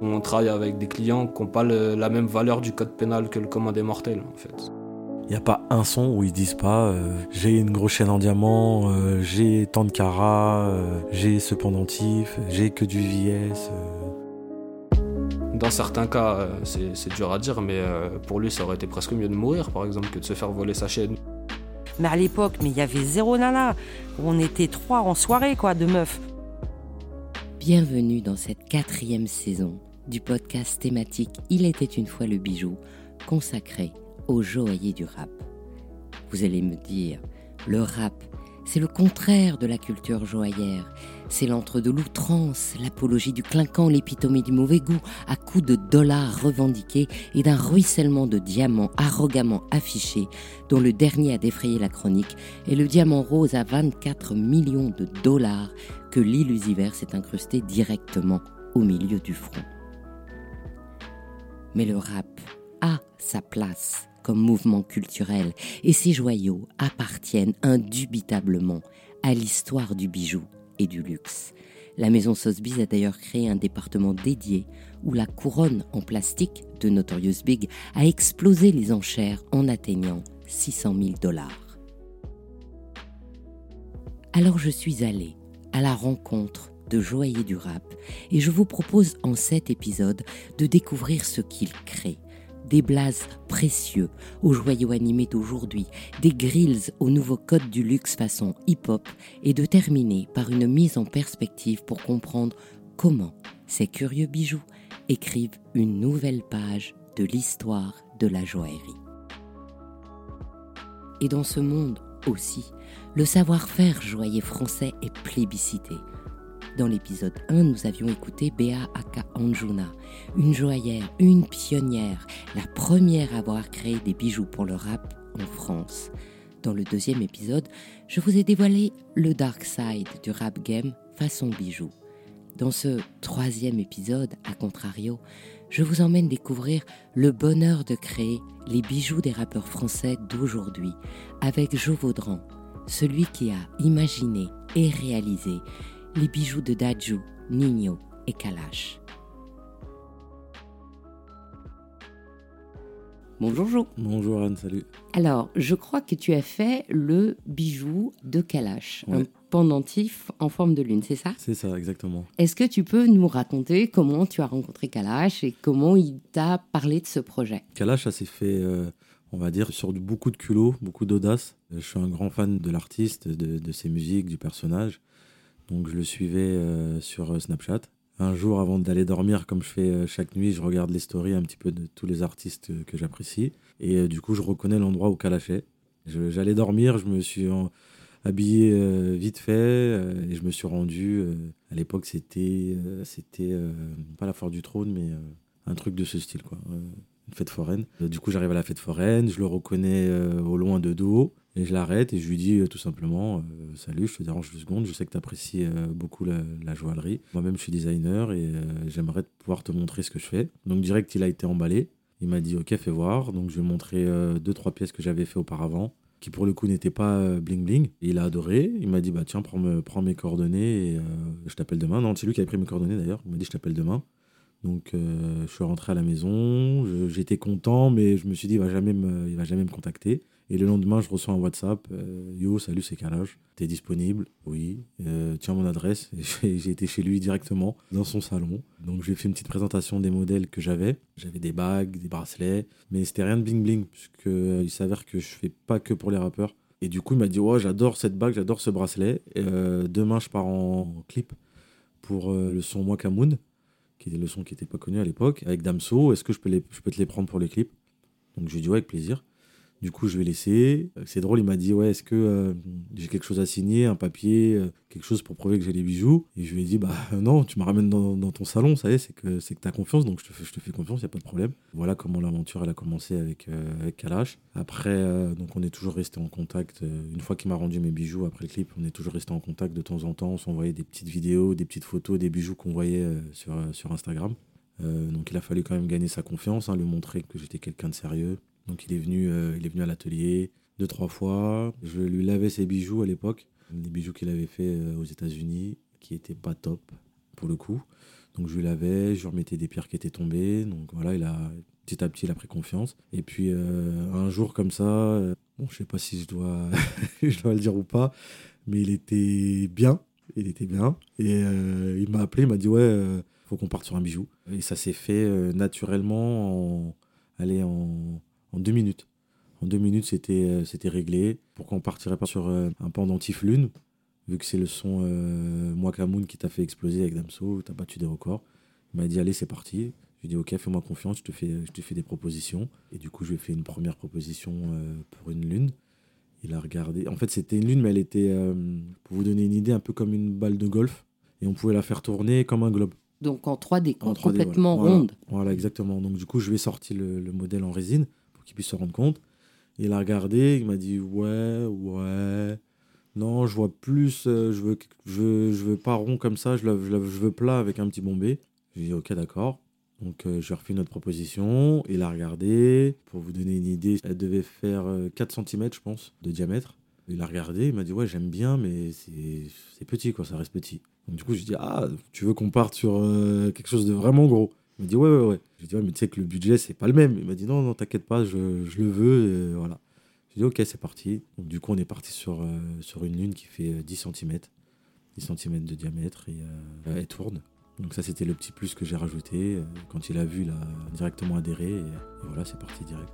On travaille avec des clients qui n'ont pas la même valeur du code pénal que le commun des mortels, en fait. Il n'y a pas un son où ils disent pas euh, j'ai une grosse chaîne en diamant, euh, j'ai tant de carats, euh, j'ai ce pendentif, j'ai que du VS. Dans certains cas, c'est dur à dire, mais pour lui, ça aurait été presque mieux de mourir, par exemple, que de se faire voler sa chaîne. Mais à l'époque, mais il y avait zéro nana. On était trois en soirée, quoi, de meufs. Bienvenue dans cette quatrième saison du podcast thématique Il était une fois le bijou, consacré aux joailliers du rap. Vous allez me dire, le rap, c'est le contraire de la culture joaillère. C'est l'entre de l'outrance, l'apologie du clinquant, l'épitomie du mauvais goût, à coups de dollars revendiqués et d'un ruissellement de diamants arrogamment affichés, dont le dernier a défrayé la chronique est le diamant rose à 24 millions de dollars que l'illusiver s'est incrusté directement au milieu du front. Mais le rap a sa place comme mouvement culturel et ces joyaux appartiennent indubitablement à l'histoire du bijou et du luxe. La maison Sotheby's a d'ailleurs créé un département dédié où la couronne en plastique de Notorious Big a explosé les enchères en atteignant 600 000 dollars. Alors je suis allée à la rencontre de joailliers du rap et je vous propose en cet épisode de découvrir ce qu'ils créent des blazes précieux aux joyaux animés d'aujourd'hui, des grills au nouveau code du luxe façon hip-hop et de terminer par une mise en perspective pour comprendre comment ces curieux bijoux écrivent une nouvelle page de l'histoire de la joaillerie. Et dans ce monde aussi, le savoir-faire joaillier français est plébiscité. Dans l'épisode 1, nous avions écouté Bea Aka Anjuna, une joaillère, une pionnière, la première à avoir créé des bijoux pour le rap en France. Dans le deuxième épisode, je vous ai dévoilé le dark side du rap game façon bijoux. Dans ce troisième épisode, à contrario, je vous emmène découvrir le bonheur de créer les bijoux des rappeurs français d'aujourd'hui avec Joe Vaudran, celui qui a imaginé et réalisé les bijoux de Daju, Nino et Kalash. Bonjour Jo. Bonjour Anne, salut. Alors, je crois que tu as fait le bijou de Kalash, un pendentif en forme de lune, c'est ça? C'est ça, exactement. Est-ce que tu peux nous raconter comment tu as rencontré Kalash et comment il t'a parlé de ce projet? Kalash, ça s'est fait, euh, on va dire, sur beaucoup de culot, beaucoup d'audace. Je suis un grand fan de l'artiste, de, de ses musiques, du personnage. Donc je le suivais euh, sur euh, Snapchat. Un jour avant d'aller dormir, comme je fais euh, chaque nuit, je regarde les stories un petit peu de tous les artistes que j'apprécie. Et du coup, je reconnais l'endroit où Kalaché. J'allais dormir, je me suis habillé vite fait et je me suis rendu. à l'époque, c'était c'était pas la foire du trône, mais un truc de ce style, quoi. une fête foraine. du coup, j'arrive à la fête foraine, je le reconnais au loin de dos. Et je l'arrête et je lui dis euh, tout simplement euh, Salut, je te dérange deux secondes, je sais que tu apprécies euh, beaucoup la, joaillerie. Moi-même, je suis designer et j'aimerais pouvoir te montrer ce que je fais. Donc, direct, il a été emballé. Il m'a dit Ok, fais voir. Donc, je lui ai montré deux, trois pièces que j'avais fait auparavant qui pour le coup n'étaient pas bling bling. Il a adoré. Il m'a dit bah tiens prends, me, prends mes coordonnées et je t'appelle demain. Non, c'est lui qui avait pris mes coordonnées d'ailleurs. Il m'a dit je t'appelle demain. Donc je suis rentré à la maison. J'étais content, mais je me suis dit il va jamais il va jamais me contacter. Et le lendemain, je reçois un WhatsApp euh, Yo, salut, c'est Kalash. T'es disponible? Oui. Euh, tiens mon adresse. J'ai été chez lui directement, dans son salon. Donc, j'ai fait une petite présentation des modèles que j'avais. J'avais des bagues, des bracelets, mais c'était rien de bling-bling, puisqu'il euh, s'avère que je fais pas que pour les rappeurs. Et du coup, il m'a dit Ouais, j'adore cette bague, j'adore ce bracelet. demain, je pars en clip pour le son Wakamoon, qui était le son qui n'était pas connu à l'époque, avec Damso. Est-ce que je peux, les, je peux te les prendre pour les clips? Donc, je lui dit Ouais, avec plaisir. Du coup, je vais laisser. C'est drôle, il m'a dit Ouais, est-ce que euh, j'ai quelque chose à signer, un papier, euh, quelque chose pour prouver que j'ai les bijoux? Et je lui ai dit Bah non, tu me ramènes dans, ton salon, ça y est, c'est que, c'est que tu as confiance, donc je te, fais, confiance, il n'y a pas de problème. Voilà comment l'aventure elle a commencé avec, euh, Kalash. Après, donc on est toujours resté en contact. une fois qu'il m'a rendu mes bijoux après le clip, on est toujours resté en contact de temps en temps. On s'envoyait des petites vidéos, des petites photos, des bijoux qu'on voyait sur, sur Instagram. donc il a fallu quand même gagner sa confiance, hein, lui montrer que j'étais quelqu'un de sérieux, donc il est venu, euh, il est venu à l'atelier deux, trois fois. Je lui lavais ses bijoux à l'époque, des bijoux qu'il avait fait euh, aux États-Unis, qui n'étaient pas top, pour le coup. Donc je lui lavais, je lui remettais des pierres qui étaient tombées. Donc voilà, il a petit à petit, il a pris confiance. Et puis euh, un jour comme ça, bon, je sais pas si je dois, le dire ou pas, mais il était bien. Il était bien. Et il m'a appelé, il m'a dit ouais, faut qu'on parte sur un bijou. Et ça s'est fait naturellement en, en, en deux minutes. En deux minutes, c'était c'était réglé. Pourquoi on partirait pas sur un pendentif lune vu que c'est le son euh, Mwakamoun qui t'a fait exploser avec Damso, t'as battu des records. Il m'a dit allez c'est parti. Je lui ai dit ok fais-moi confiance, je te, fais, je te fais des propositions. Et du coup je lui ai fait une première proposition euh, pour une lune. Il a regardé. En fait c'était une lune mais elle était, euh, pour vous donner une idée, un peu comme une balle de golf. Et on pouvait la faire tourner comme un globe. Donc en 3D, complètement ronde. Voilà, exactement. Donc du coup je lui ai sorti le, le modèle en résine qu'il puisse se rendre compte. Il a regardé, il m'a dit ouais, ouais. Non, je vois plus, euh, je, veux, je, veux, je veux pas rond comme ça, je, je, veux plat avec un petit bombé. J'ai dit ok d'accord. Donc euh, je refait notre proposition, il a regardé. Pour vous donner une idée, elle devait faire 4 euh, cm je pense de diamètre. Il a regardé, il m'a dit ouais j'aime bien mais c'est petit quoi, ça reste petit. Du coup j'ai dit ah tu veux qu'on parte sur quelque chose de vraiment gros Il m'a dit ouais ouais ouais. J'ai dit ouais mais tu sais que le budget c'est pas le même. Il m'a dit non non t'inquiète pas je, je, le veux et voilà dit ok, c'est parti. Donc, du coup, on est parti sur, euh, sur une lune qui fait 10 cm, 10 cm de diamètre et euh, elle tourne. Donc ça, c'était le petit plus que j'ai rajouté. Euh, quand il a vu, il a directement adhéré et, voilà, c'est parti direct.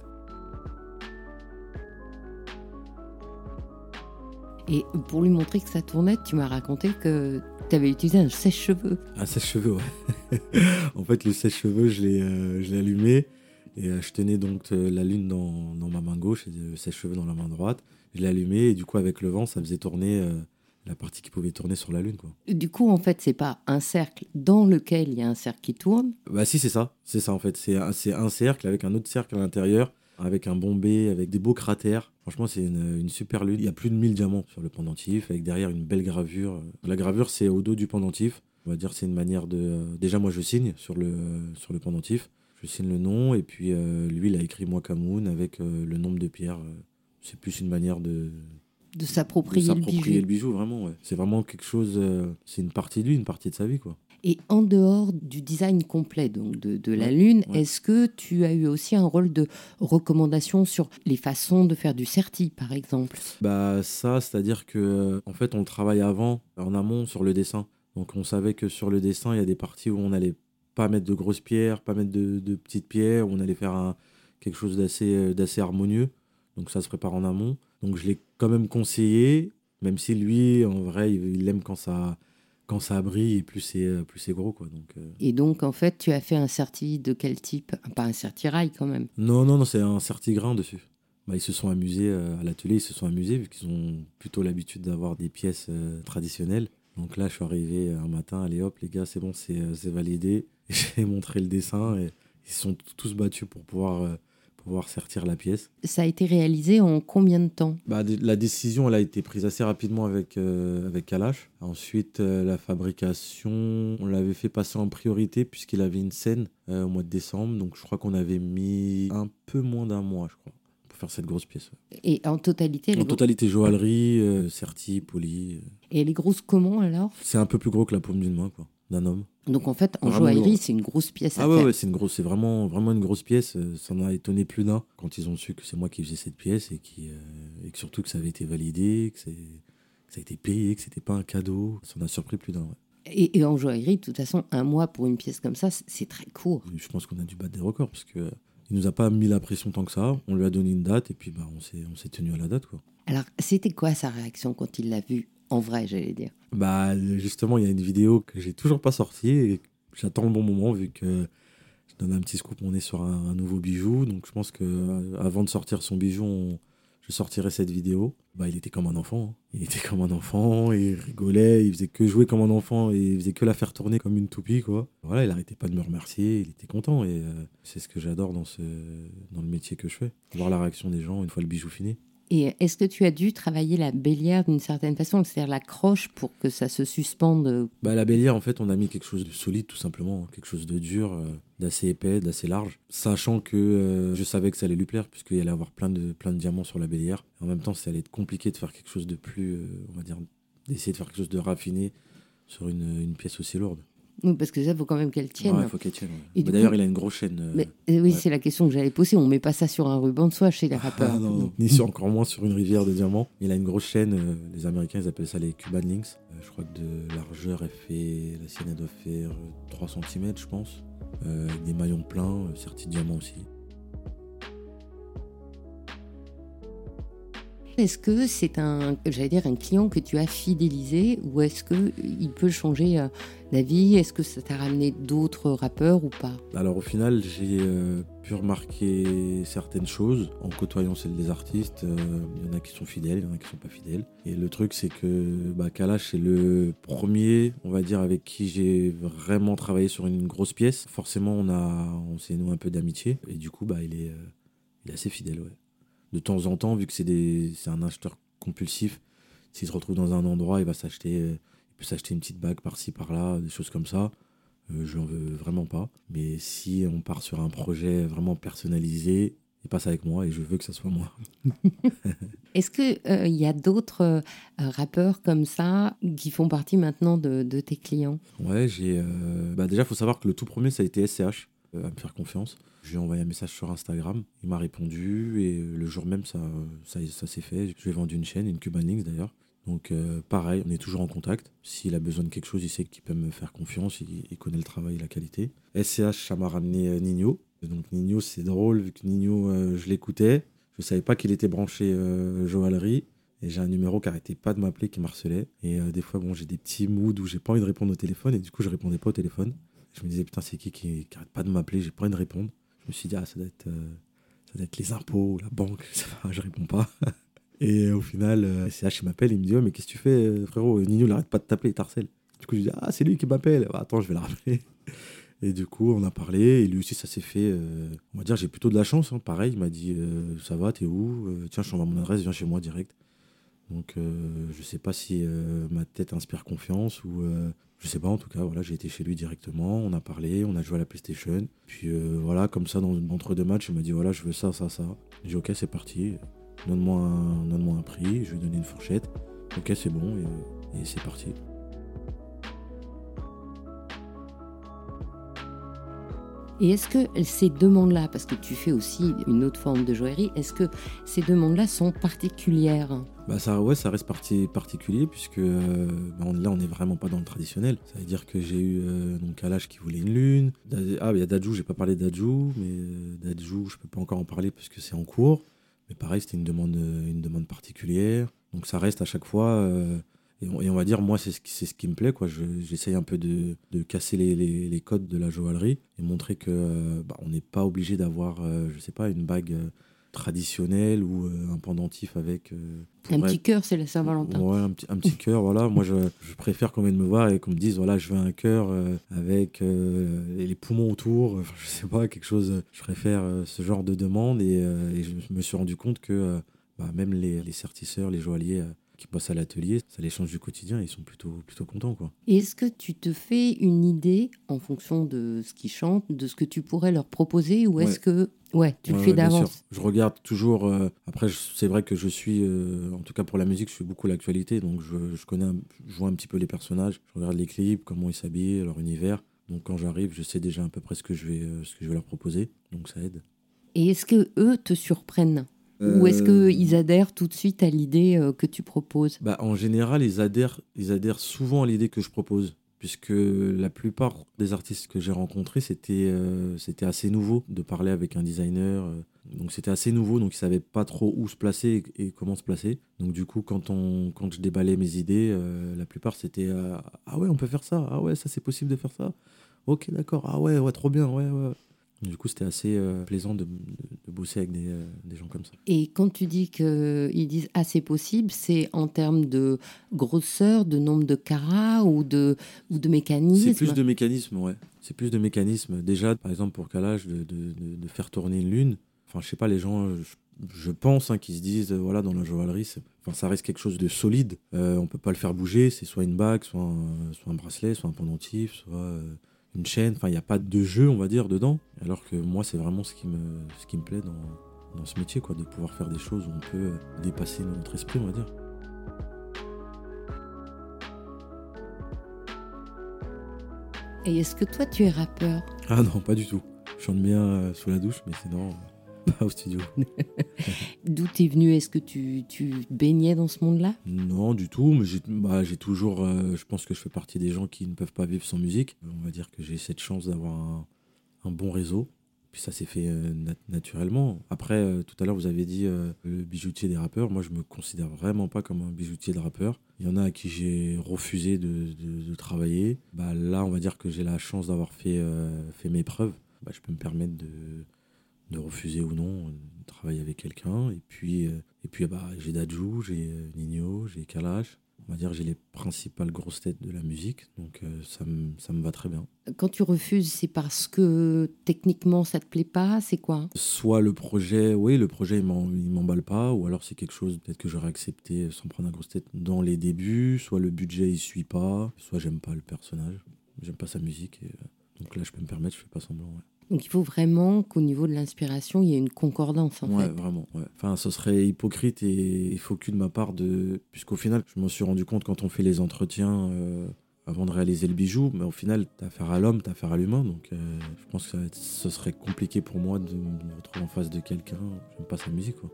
Et pour lui montrer que ça tournait, tu m'as raconté que tu avais utilisé un sèche-cheveux. Un sèche-cheveux, ouais. en fait, le sèche-cheveux, je l'ai allumé. Et euh, je tenais donc euh, la lune dans, ma main gauche et ses cheveux dans la main droite. Je l'ai allumé et du coup, avec le vent, ça faisait tourner euh, la partie qui pouvait tourner sur la lune. Quoi. Du coup, en fait, c'est pas un cercle dans lequel il y a un cercle qui tourne Bah, si, c'est ça. C'est ça, en fait. C'est un, un cercle avec un autre cercle à l'intérieur, avec un bombé, avec des beaux cratères. Franchement, c'est une, une, super lune. Il y a plus de 1000 diamants sur le pendentif, avec derrière une belle gravure. La gravure, c'est au dos du pendentif. On va dire c'est une manière de. Déjà, moi, je signe sur le, sur le pendentif je signe le nom et puis euh, lui il a écrit moi Camoun avec euh, le nombre de pierres. Euh, c'est plus une manière de de s'approprier le bijou. le bijou vraiment. Ouais. C'est vraiment quelque chose. c'est une partie de lui, une partie de sa vie quoi. Et en dehors du design complet donc de, de la lune, est-ce que tu as eu aussi un rôle de recommandation sur les façons de faire du certi, par exemple? Bah ça, c'est-à-dire que en fait, on travaille avant, en amont, sur le dessin. Donc on savait que sur le dessin, il y a des parties où on allait pas mettre de grosses pierres, pas mettre de, petites pierres. On allait faire un, quelque chose d'assez, euh, d'assez harmonieux. Donc ça se prépare en amont. Donc je l'ai quand même conseillé, même si lui, en vrai, il, aime quand ça, quand ça brille et plus c'est, euh, plus c'est gros. Quoi. Donc, euh. Et donc, en fait, tu as fait un certi de quel type? Pas un certi-rail quand même Non, non, non, c'est un certi-grain dessus. Bah, ils se sont amusés à l'atelier, ils se sont amusés vu qu'ils ont plutôt l'habitude d'avoir des pièces traditionnelles. Donc là, je suis arrivé un matin, allez hop, les gars, c'est bon, c'est, c'est validé. J'ai montré le dessin et ils sont tous battus pour pouvoir, euh, pouvoir sortir la pièce. Ça a été réalisé en combien de temps? Bah, La décision elle a été prise assez rapidement avec, euh, avec Kalash. Ensuite, euh, la fabrication, on l'avait fait passer en priorité puisqu'il avait une scène au mois de décembre. Donc je crois qu'on avait mis un peu moins d'un mois, je crois pour faire cette grosse pièce. Et en totalité En totalité, joaillerie, serti, poli. Et elle est grosse comment alors? C'est un peu plus gros que la paume d'une main, quoi d'un homme. Donc en fait, en joaillerie, c'est une grosse pièce. Ah ouais, c'est une grosse, c'est vraiment, vraiment une grosse pièce. Euh, ça en a étonné plus d'un quand ils ont su que c'est moi qui faisais cette pièce et qui, euh, et que surtout que ça avait été validé, que, c'est, ça a été payé, que c'était pas un cadeau. Ça en a surpris plus d'un. Et, en joaillerie, de toute façon, un mois pour une pièce comme ça, c'est très court. Je pense qu'on a dû battre des records parce que il nous a pas mis la pression tant que ça. On lui a donné une date et puis bah on s'est, on s'est tenu à la date quoi. Alors, c'était quoi sa réaction quand il l'a vu en vrai, j'allais dire. Bah, justement, il y a une vidéo que j'ai toujours pas sortie et j'attends le bon moment vu que je donne un petit scoop. On est sur un, nouveau bijou, donc je pense que euh, avant de sortir son bijou, je sortirai cette vidéo. Bah, il était comme un enfant. Hein. Il était comme un enfant, il rigolait, il faisait que jouer comme un enfant et il faisait que la faire tourner comme une toupie, quoi. Voilà, il arrêtait pas de me remercier, il était content et euh, c'est ce que j'adore dans, ce, dans le métier que je fais. Voir la réaction des gens une fois le bijou fini. Et est-ce que tu as dû travailler la bélière d'une certaine façon, c'est-à-dire la croche pour que ça se suspende? Bah, La bélière, en fait, on a mis quelque chose de solide, tout simplement, quelque chose de dur, euh, d'assez épais, d'assez large, sachant que euh, je savais que ça allait lui plaire, puisqu'il allait avoir plein de, plein de diamants sur la bélière. En même temps, ça allait être compliqué de faire quelque chose de plus, euh, on va dire, d'essayer de faire quelque chose de raffiné sur une, une pièce aussi lourde. Oui, parce que ça, faut quand même qu'elle tienne. Ouais, faut qu'elle tienne. ouais. D'ailleurs, coup- il a une grosse chaîne. euh, Mais, euh, oui, ouais. c'est la question que j'allais poser. On met pas ça sur un ruban de soie chez les rappeurs. Ah, non, non. Ni sur, encore moins sur une rivière de diamants. Il a une grosse chaîne, euh, les Américains ils appellent ça les Cuban Links. Euh, je crois que de largeur, elle fait, la sienne elle doit faire euh, 3 cm, je pense. Euh, des maillons pleins, euh, de diamants aussi. Est-ce que c'est un, j'allais dire, un client que tu as fidélisé ou est-ce que il peut changer euh, d'avis Est-ce que ça t'a ramené d'autres rappeurs ou pas? Alors au final, j'ai euh, pu remarquer certaines choses en côtoyant celles des artistes. Euh, Il y en a qui sont fidèles, il y en a qui sont pas fidèles. Et le truc, c'est que bah, Kalash, c'est le premier, on va dire, avec qui j'ai vraiment travaillé sur une grosse pièce. Forcément, on, a, on s'est noué un peu d'amitié. Et du coup, bah, il, est, euh, il est assez fidèle, ouais. De temps en temps, vu que c'est, des, c'est un acheteur compulsif, s'il se retrouve dans un endroit, il va s'acheter, euh, il peut s'acheter une petite bague par-ci, par-là, des choses comme ça. Euh, je n'en veux vraiment pas. Mais si on part sur un projet vraiment personnalisé, il passe avec moi et je veux que ça soit moi. Est-ce qu'il y a d'autres euh, rappeurs comme ça qui font partie maintenant de, de tes clients? Ouais, j'ai. euh, Bah déjà, il faut savoir que le tout premier, ça a été SCH, euh, à me faire confiance. Je lui ai envoyé un message sur Instagram, il m'a répondu et euh, le jour même, ça, ça, s'est fait. Je lui ai vendu une chaîne, une Cuban Links d'ailleurs. Donc euh, pareil, on est toujours en contact. S'il a besoin de quelque chose, il sait qu'il peut me faire confiance, il, connaît le travail et la qualité. SCH, ça m'a ramené euh, Nino. Donc Nino, c'est drôle, vu que Nino, euh, je l'écoutais. Je savais pas qu'il était branché euh, joaillerie. Et j'ai un numéro qui arrêtait pas de m'appeler, qui me harcelait. Et euh, des fois, bon, j'ai des petits moods où j'ai pas envie de répondre au téléphone. Et du coup, je répondais pas au téléphone. Je me disais, putain, c'est qui qui, qui arrête pas de m'appeler J'ai pas envie de répondre. Je me suis dit, ah, ça doit être, euh, ça doit être les impôts, la banque. Je sais pas, je réponds pas. Et au final, euh, CH il m'appelle, il me dit, mais qu'est-ce que tu fais, euh, frérot? Nino, il arrête pas de t'appeler, il t'harcèle. Du coup, je dis, ah, c'est lui qui m'appelle. Bah, attends, je vais le rappeler. Et du coup, on a parlé, et lui aussi, ça s'est fait. euh, on va dire, j'ai plutôt de la chance. hein. Pareil, il m'a dit, ça va, t'es où? Tiens, je t'envoie mon adresse, viens chez moi direct. Donc, je sais pas si ma tête inspire confiance ou. Je sais pas, en tout cas, voilà, j'ai été chez lui directement, on a parlé, on a joué à la PlayStation. Puis euh, voilà, comme ça, dans, entre deux matchs, il m'a dit voilà, je veux ça, ça, ça. J'ai dit ok, c'est parti, donne-moi un, un prix, je lui ai donné une fourchette. Ok, c'est bon, et c'est parti. Et est-ce que ces demandes-là, parce que tu fais aussi une autre forme de joaillerie, est-ce que ces demandes-là sont particulières? Bah ça, ouais, ça reste parti, particulier puisque euh, bah, là on n'est vraiment pas dans le traditionnel. Ça veut dire que j'ai eu euh, donc Kalash qui voulait une lune. Ah il y a Dajou, j'ai pas parlé de Dajou, mais euh, Dajou je peux pas encore en parler parce que c'est en cours. Mais pareil c'était une demande, euh, une demande particulière. Donc ça reste à chaque fois. Et, on, et on va dire moi c'est ce ce qui me plaît quoi. Je- J'essaye un peu de, de casser les, les- les codes de la joaillerie et montrer que euh, bah, on n'est pas obligé d'avoir euh, je sais pas une bague. euh, traditionnelle ou euh, un pendentif avec euh, Un petit cœur, c'est la Saint-Valentin. Ouais, un petit, un petit cœur, voilà. Moi, je, je préfère qu'on vienne me voir et qu'on me dise, voilà, je veux un cœur euh, avec les poumons autour. Enfin, je sais pas, quelque chose. Je préfère ce genre de demande et, et je me suis rendu compte que bah, même les, les sertisseurs, les joailliers qui bossent à l'atelier, ça les change du quotidien. Ils sont plutôt, plutôt contents, quoi. Et Est-ce que tu te fais une idée en fonction de ce qu'ils chantent, de ce que tu pourrais leur proposer, ou est-ce que ouais, tu Ouais, le fais ouais, d'avance? Je regarde toujours. euh, après, c'est vrai que je suis, euh, en tout cas pour la musique, je suis beaucoup l'actualité. Donc, je, je connais, un- je vois un petit peu les personnages. Je regarde les clips, comment ils s'habillent, leur univers. Donc, quand j'arrive, je sais déjà à peu près ce que je vais, euh, ce que je vais leur proposer. Donc, ça aide. Et est-ce que eux te surprennent? Ou est-ce Euh, qu'ils adhèrent tout de suite à l'idée euh, que tu proposes? Bah, En général, ils adhèrent, ils adhèrent souvent à l'idée que je propose. Puisque la plupart des artistes que j'ai rencontrés, c'était euh, c'était assez nouveau de parler avec un designer. euh. donc c'était assez nouveau, donc ils savaient pas trop où se placer et, et comment se placer. Donc du coup, quand, on, quand je déballais mes idées, euh, la plupart c'était euh, Ah ouais, on peut faire ça. Ah ouais, ça c'est possible de faire ça? Ok, d'accord. Ah ouais, ouais, trop bien. Ouais, ouais. Du coup, c'était assez euh, plaisant de, de- de bosser avec des, euh, des gens comme ça. Et quand tu dis qu'ils disent ah c'est possible, c'est en termes de grosseur, de nombre de carats ou de, ou de mécanisme? C'est plus de mécanisme, ouais. C'est plus de mécanisme. Déjà, par exemple, pour Kalash, de, de, faire tourner une lune. Enfin, je sais pas, les gens, euh, je, je pense, hein, qui se disent, euh, voilà, dans la joaillerie, enfin, ça reste quelque chose de solide. Euh, on peut pas le faire bouger. C'est soit une bague, soit un, soit un bracelet, soit un pendentif, soit euh, une chaîne. Enfin, il n'y a pas de jeu, on va dire, dedans. Alors que moi, c'est vraiment ce qui me, ce qui me plaît dans, dans ce métier, quoi, de pouvoir faire des choses où on peut dépasser notre esprit, on va dire. Et est-ce que toi, tu es rappeur? Ah non, pas du tout. Je chante bien euh, sous la douche, mais sinon, euh, pas au studio. D'où t'es venu? Est-ce que tu, tu baignais dans ce monde-là? Non, du tout. Mais j'ai bah, toujours. euh, je pense que je fais partie des gens qui ne peuvent pas vivre sans musique. On va dire que j'ai cette chance d'avoir un, un bon réseau. Puis ça s'est fait euh, nat- naturellement. Après, euh, tout à l'heure, vous avez dit le bijoutier des rappeurs. Moi, je me considère vraiment pas comme un bijoutier de rappeur. Il y en a à qui j'ai refusé de, de- de travailler. Bah, là, on va dire que j'ai la chance d'avoir fait, fait mes preuves. Bah, je peux me permettre de, de refuser ou non de travailler avec quelqu'un. Et puis, euh, et puis bah, j'ai Dadju, j'ai euh, Nino, j'ai Kalash. On va dire que j'ai les principales grosses têtes de la musique. Donc euh, ça, me, ça me va très bien. Quand tu refuses, c'est parce que techniquement, ça te plaît pas? C'est quoi? Soit le projet, oui, le projet il m'emballe pas, ou alors c'est quelque chose peut-être que j'aurais accepté sans prendre la grosse tête dans les débuts, soit le budget il suit pas, soit j'aime pas le personnage, j'aime pas sa musique. et, donc là je peux me permettre, je fais pas semblant. Ouais, Donc il faut vraiment qu'au niveau de l'inspiration, il y ait une concordance en Ouais, fait. vraiment. Ouais. Enfin, ce serait hypocrite et faux cul de ma part de, puisqu'au final, je m'en suis rendu compte quand on fait les entretiens. euh, avant de réaliser le bijou, mais au final, t'as affaire à l'homme, t'as affaire à l'humain, donc euh, je pense que ça ce serait compliqué pour moi de me retrouver en face de quelqu'un, j'aime pas sa musique, quoi.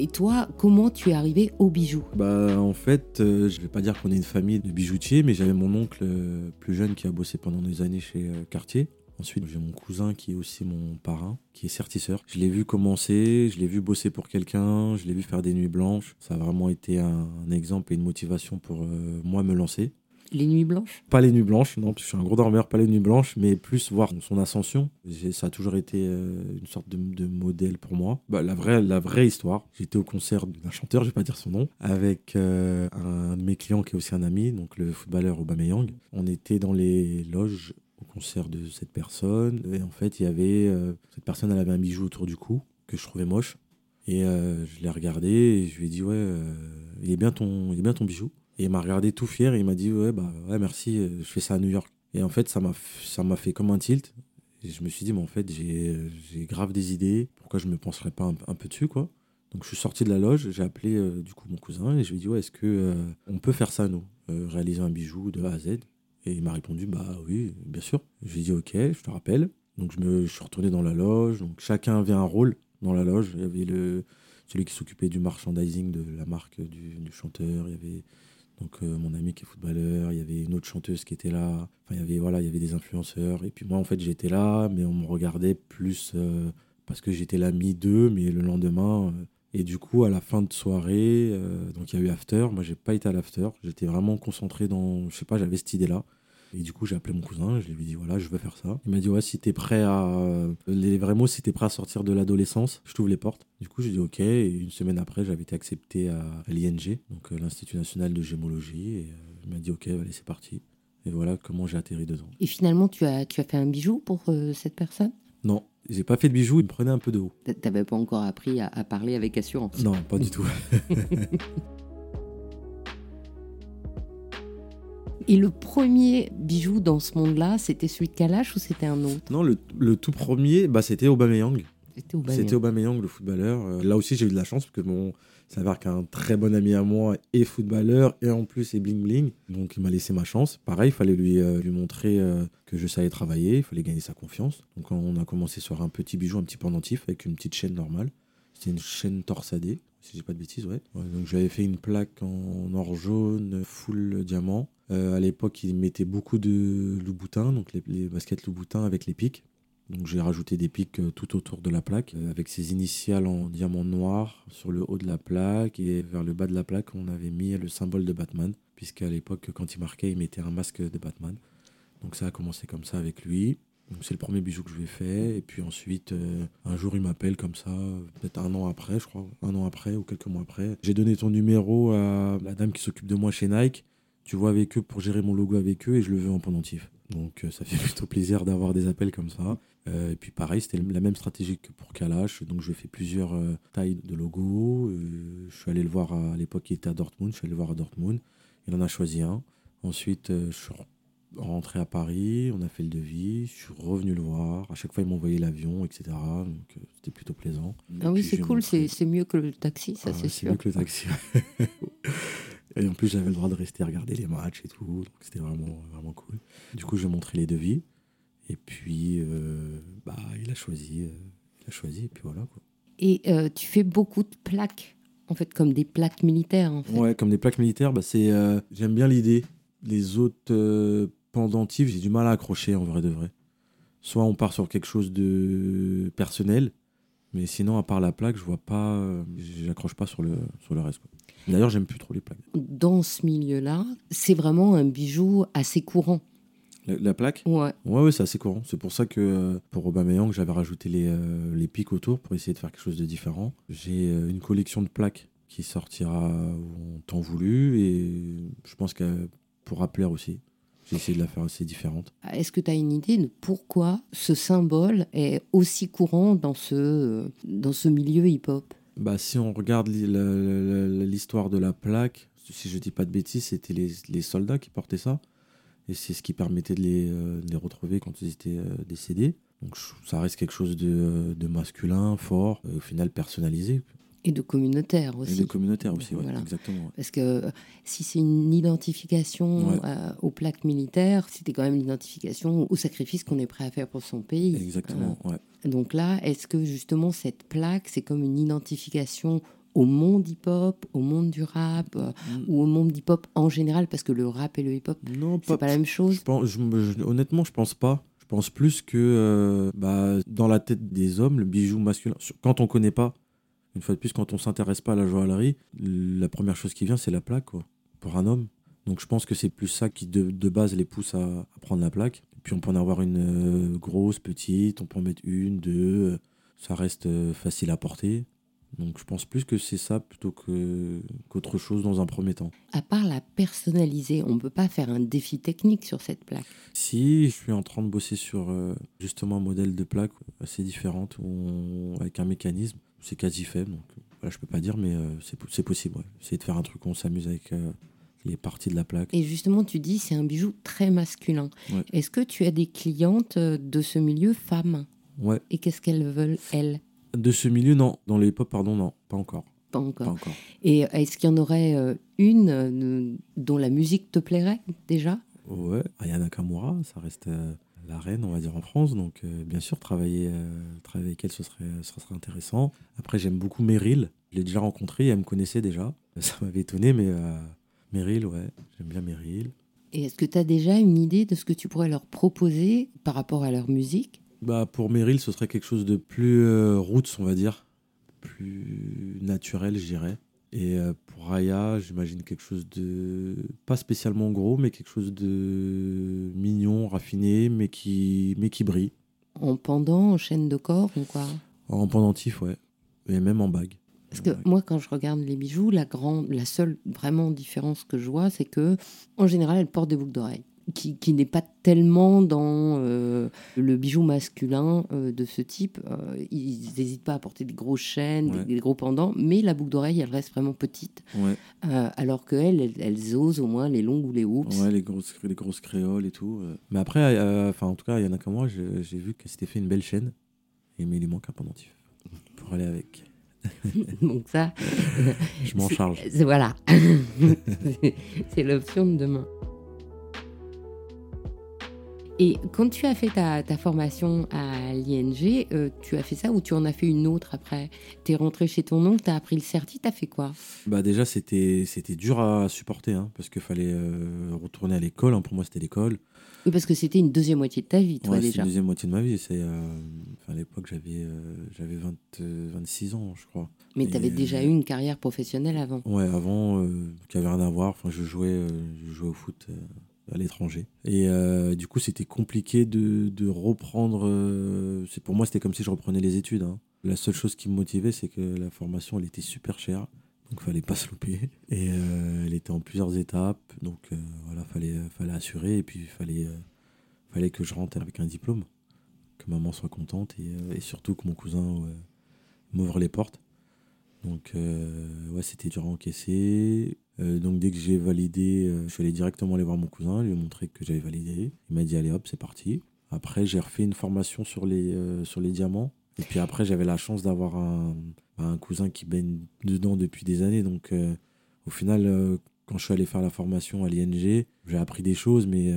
Et toi, comment tu es arrivé au bijou? Bah en fait, euh, je vais pas dire qu'on est une famille de bijoutiers, mais j'avais mon oncle euh, plus jeune qui a bossé pendant des années chez euh, Cartier. Ensuite, j'ai mon cousin qui est aussi mon parrain, qui est certisseur. Je l'ai vu commencer, je l'ai vu bosser pour quelqu'un, je l'ai vu faire des nuits blanches. Ça a vraiment été un, un exemple et une motivation pour euh, moi me lancer. Les nuits blanches Pas les nuits blanches, non, parce je suis un gros dormeur, pas les nuits blanches, mais plus voir son ascension. Ça a toujours été euh, une sorte de, modèle pour moi. Bah, la, vraie, la vraie histoire, j'étais au concert d'un chanteur, je vais pas dire son nom, avec euh, un de mes clients qui est aussi un ami, donc le footballeur Aubameyang. On était dans les loges au concert de cette personne, et en fait, il y avait. euh, cette personne, elle avait un bijou autour du cou que je trouvais moche. Et je l'ai regardé et je lui ai dit, ouais, il, est bien ton, il est bien ton bijou. Et il m'a regardé tout fier et il m'a dit ouais bah ouais merci euh, je fais ça à New York. Et en fait ça m'a ça m'a fait comme un tilt. Et je me suis dit mais en fait j'ai grave des idées. Pourquoi je me penserais pas un, peu dessus quoi? Donc je suis sorti de la loge j'ai appelé euh, du coup mon cousin et je lui ai dit ouais est-ce que euh, on peut faire ça nous? Réaliser un bijou de A à Z. Et il m'a répondu bah oui bien sûr. Je lui ai dit ok je te rappelle. Donc je me je suis retourné dans la loge. Donc chacun avait un rôle dans la loge. Il y avait le celui qui s'occupait du merchandising de la marque du, du chanteur. Il y avait donc euh, mon ami qui est footballeur, il y avait une autre chanteuse qui était là. Enfin, il y avait voilà, il y avait des influenceurs. Et puis moi, en fait, j'étais là, mais on me regardait plus euh, parce que j'étais l'ami d'eux. Mais le lendemain, euh, et du coup, à la fin de soirée, donc il y a eu after. Moi, j'ai pas été à l'after. J'étais vraiment concentré dans, je sais pas, j'avais cette idée-là. Et du coup, j'ai appelé mon cousin, je lui ai dit voilà, je veux faire ça. Il m'a dit ouais, si t'es prêt à. Les vrais mots, si t'es prêt à sortir de l'adolescence, je t'ouvre les portes. Du coup, j'ai dit ok. Et une semaine après, j'avais été accepté à l'ING, donc euh, l'Institut national de gémologie. Et euh, il m'a dit ok, allez, c'est parti. Et voilà comment j'ai atterri dedans. Et finalement, tu as, tu as fait un bijou pour euh, cette personne? Non, j'ai pas fait de bijoux, il me prenait un peu de haut. T'a- T'avais pas encore appris à, à parler avec assurance? Non, pas du tout. Et le premier bijou dans ce monde-là, c'était celui de Kalash ou c'était un autre? Non, le, le tout premier, bah, c'était Aubameyang. C'était Aubameyang. C'était Aubameyang, le footballeur. Euh, là aussi, j'ai eu de la chance parce que mon s'avère qu'un très bon ami à moi est footballeur et en plus est bling bling. Donc il m'a laissé ma chance. Pareil, il fallait lui, euh, lui montrer euh, que je savais travailler, il fallait gagner sa confiance. Donc on a commencé sur un petit bijou, un petit pendentif avec une petite chaîne normale. C'était une chaîne torsadée, si j'ai pas de bêtises, ouais. Donc j'avais fait une plaque en or jaune, full diamant. Euh, à l'époque, il mettait beaucoup de Louboutin, donc les, les baskets Louboutin avec les pics. Donc j'ai rajouté des pics euh, tout autour de la plaque, euh, avec ses initiales en diamant noir sur le haut de la plaque et vers le bas de la plaque, on avait mis le symbole de Batman, puisqu'à l'époque, quand il marquait, il mettait un masque de Batman. Donc ça a commencé comme ça avec lui. C'est le premier bijou que je lui ai fait. Et puis ensuite, euh, un jour, il m'appelle comme ça, peut-être un an après, je crois, un an après ou quelques mois après. J'ai donné ton numéro à la dame qui s'occupe de moi chez Nike. Tu vois avec eux pour gérer mon logo avec eux et je le veux en pendentif. Donc euh, ça fait plutôt plaisir d'avoir des appels comme ça. Euh, et puis pareil, c'était la même stratégie que pour Kalash. Donc je fais plusieurs tailles de logos. Euh, je suis allé le voir à, l'époque, il était à Dortmund. Je suis allé le voir à Dortmund. Il en a choisi un. Ensuite, je suis rentré à Paris, on a fait le devis, je suis revenu le voir. À chaque fois, il m'envoyait l'avion, etc. Donc, euh, c'était plutôt plaisant. Ah oui, c'est cool, montré- c'est c'est mieux que le taxi, ça Ah c'est sûr. mieux que le taxi. et en plus, j'avais le droit de rester regarder les matchs et tout. Donc, c'était vraiment, vraiment cool. Du coup, je lui ai montré les devis. Et puis, euh, bah, il a choisi. euh, il a choisi, et puis voilà. Quoi. Et tu fais beaucoup de plaques, en fait, comme des plaques militaires. En fait. Ouais, comme des plaques militaires, bah, c'est, j'aime bien l'idée. Les autres pendentifs, j'ai du mal à accrocher en vrai de vrai. Soit on part sur quelque chose de personnel, mais sinon, à part la plaque, je vois pas, j'accroche pas sur le, sur le reste. D'ailleurs, j'aime plus trop les plaques. Dans ce milieu-là, c'est vraiment un bijou assez courant. La, la plaque? Ouais. Ouais, ouais, c'est assez courant. C'est pour ça que euh, pour Aubameyang, j'avais rajouté les, euh, les pics autour pour essayer de faire quelque chose de différent. J'ai euh, une collection de plaques qui sortira en temps voulu et je pense que pour plaire aussi. J'ai essayé de la faire assez différente. Est-ce que tu as une idée de pourquoi ce symbole est aussi courant dans ce, dans ce milieu hip-hop? Bah, si on regarde l'histoire de la plaque, si je dis pas de bêtises, c'était les, les soldats qui portaient ça. Et c'est ce qui permettait de les, euh, de les retrouver quand ils étaient euh, décédés. Donc ça reste quelque chose de, euh, de masculin, fort, euh, au final personnalisé. Et de communautaire Et aussi. de communautaire aussi, Voilà. exactement. ouais. Parce que euh, si c'est une identification Ouais. euh, aux plaques militaires, c'était quand même l'identification au sacrifice qu'on est prêt à faire pour son pays. Exactement, ouais. Donc là, est-ce que justement cette plaque, c'est comme une identification au monde hip-hop, au monde du rap, euh, ou au monde hip-hop en général Parce que le rap et le hip-hop, c'est pas la même chose? Je pense, je je- honnêtement, je pense pas. Je pense plus que euh, bah, dans la tête des hommes, le bijou masculin, quand on connaît pas, une fois de plus, quand on s'intéresse pas à la joaillerie, la première chose qui vient, c'est la plaque, quoi, pour un homme. Donc je pense que c'est plus ça qui, de, de base, les pousse à, à prendre la plaque. Puis on peut en avoir une euh, grosse, petite, on peut en mettre une, deux. euh, ça reste euh, facile à porter. Donc je pense plus que c'est ça plutôt que, qu'autre chose dans un premier temps. À part la personnaliser, on peut pas faire un défi technique sur cette plaque. Si, je suis en train de bosser sur euh, justement un modèle de plaque assez différente où on- avec un mécanisme. C'est quasi fait, donc euh, voilà, je peux pas dire, mais euh, c'est po- c'est possible. Ouais. Essayer de faire un truc où on s'amuse avec euh, les parties de la plaque. Et justement, tu dis c'est un bijou très masculin. Ouais. Est-ce que tu as des clientes de ce milieu femmes? Ouais. Et qu'est-ce qu'elles veulent, elles? De ce milieu, non. Dans le hip-hop, pardon, non. Pas encore. Pas Pas encore. encore. Et est-ce qu'il y en aurait une dont la musique te plairait déjà? Ouais. Aya Nakamura, ça reste euh, la reine, on va dire, en France. Donc, euh, bien sûr, travailler, euh, travailler avec elle, ce serait, ce serait intéressant. Après, j'aime beaucoup Meryl. Je l'ai déjà rencontrée, elle me connaissait déjà. Ça m'avait étonné, mais euh, Meryl, ouais. J'aime bien Meryl. Et est-ce que tu as déjà une idée de ce que tu pourrais leur proposer par rapport à leur musique? Bah, pour Meryl, ce serait quelque chose de plus euh, roots, on va dire. Plus naturel, je dirais. Et euh, pour Raya, j'imagine quelque chose de. Pas spécialement gros, mais quelque chose de mignon, raffiné, mais qui, mais qui brille. En pendant, en chaîne de corps ou quoi? En pendentif, ouais. Et même en bague. Parce que moi, quand je regarde les bijoux, la, grande, la seule vraiment différence que je vois, c'est que en général, elles portent des boucles d'oreilles, qui, qui n'est pas tellement dans euh, le bijou masculin euh, de ce type. Euh, ils n'hésitent pas à porter des grosses chaînes, Ouais. des, des gros pendants, mais la boucle d'oreille, elle reste vraiment petite. Ouais, alors qu'elles, elles, elles osent au moins les longues ou les hoops. ouais les, grosses, les grosses créoles et tout. Mais après, enfin, en tout cas, il y en a comme moi, j'ai vu qu'elle s'était fait une belle chaîne. Et, mais il lui manque un pendentif pour aller avec. Donc ça, Je m'en charge. Voilà. C'est l'option de demain. Et quand tu as fait ta, ta formation à l'ING, euh, tu as fait ça ou tu en as fait une autre après? Tu es rentré chez ton oncle, tu as appris le certi, tu as fait quoi? Bah déjà c'était dur à supporter hein, parce qu'il fallait euh, retourner à l'école. hein. Pour moi c'était l'école. Oui, parce que c'était une deuxième moitié de ta vie, toi Ouais, c'est déjà. la deuxième moitié de ma vie. C'est euh, à l'époque j'avais j'avais 20, euh, 26 ans je crois. Mais tu avais déjà eu une carrière professionnelle avant. Ouais avant qui avait rien à voir. Enfin je jouais je jouais au foot à l'étranger et euh, du coup c'était compliqué de, reprendre. euh, c'est pour moi c'était comme si je reprenais les études. hein. La seule chose qui me motivait c'est que la formation elle était super chère. Donc fallait pas se louper. Et euh, elle était en plusieurs étapes. Donc voilà, fallait, fallait assurer. Et puis fallait, fallait que je rentre avec un diplôme. Que maman soit contente. Et, et surtout que mon cousin m'ouvre les portes. Donc ouais, c'était dur à encaisser. Euh, donc dès que j'ai validé, euh, je suis allé directement aller voir mon cousin, lui montrer que j'avais validé. Il m'a dit allez hop, c'est parti. Après, j'ai refait une formation sur les, euh, sur les diamants. Et puis après, j'avais la chance d'avoir un, un cousin qui baigne dedans depuis des années. Donc au final, quand je suis allé faire la formation à l'ING, j'ai appris des choses, mais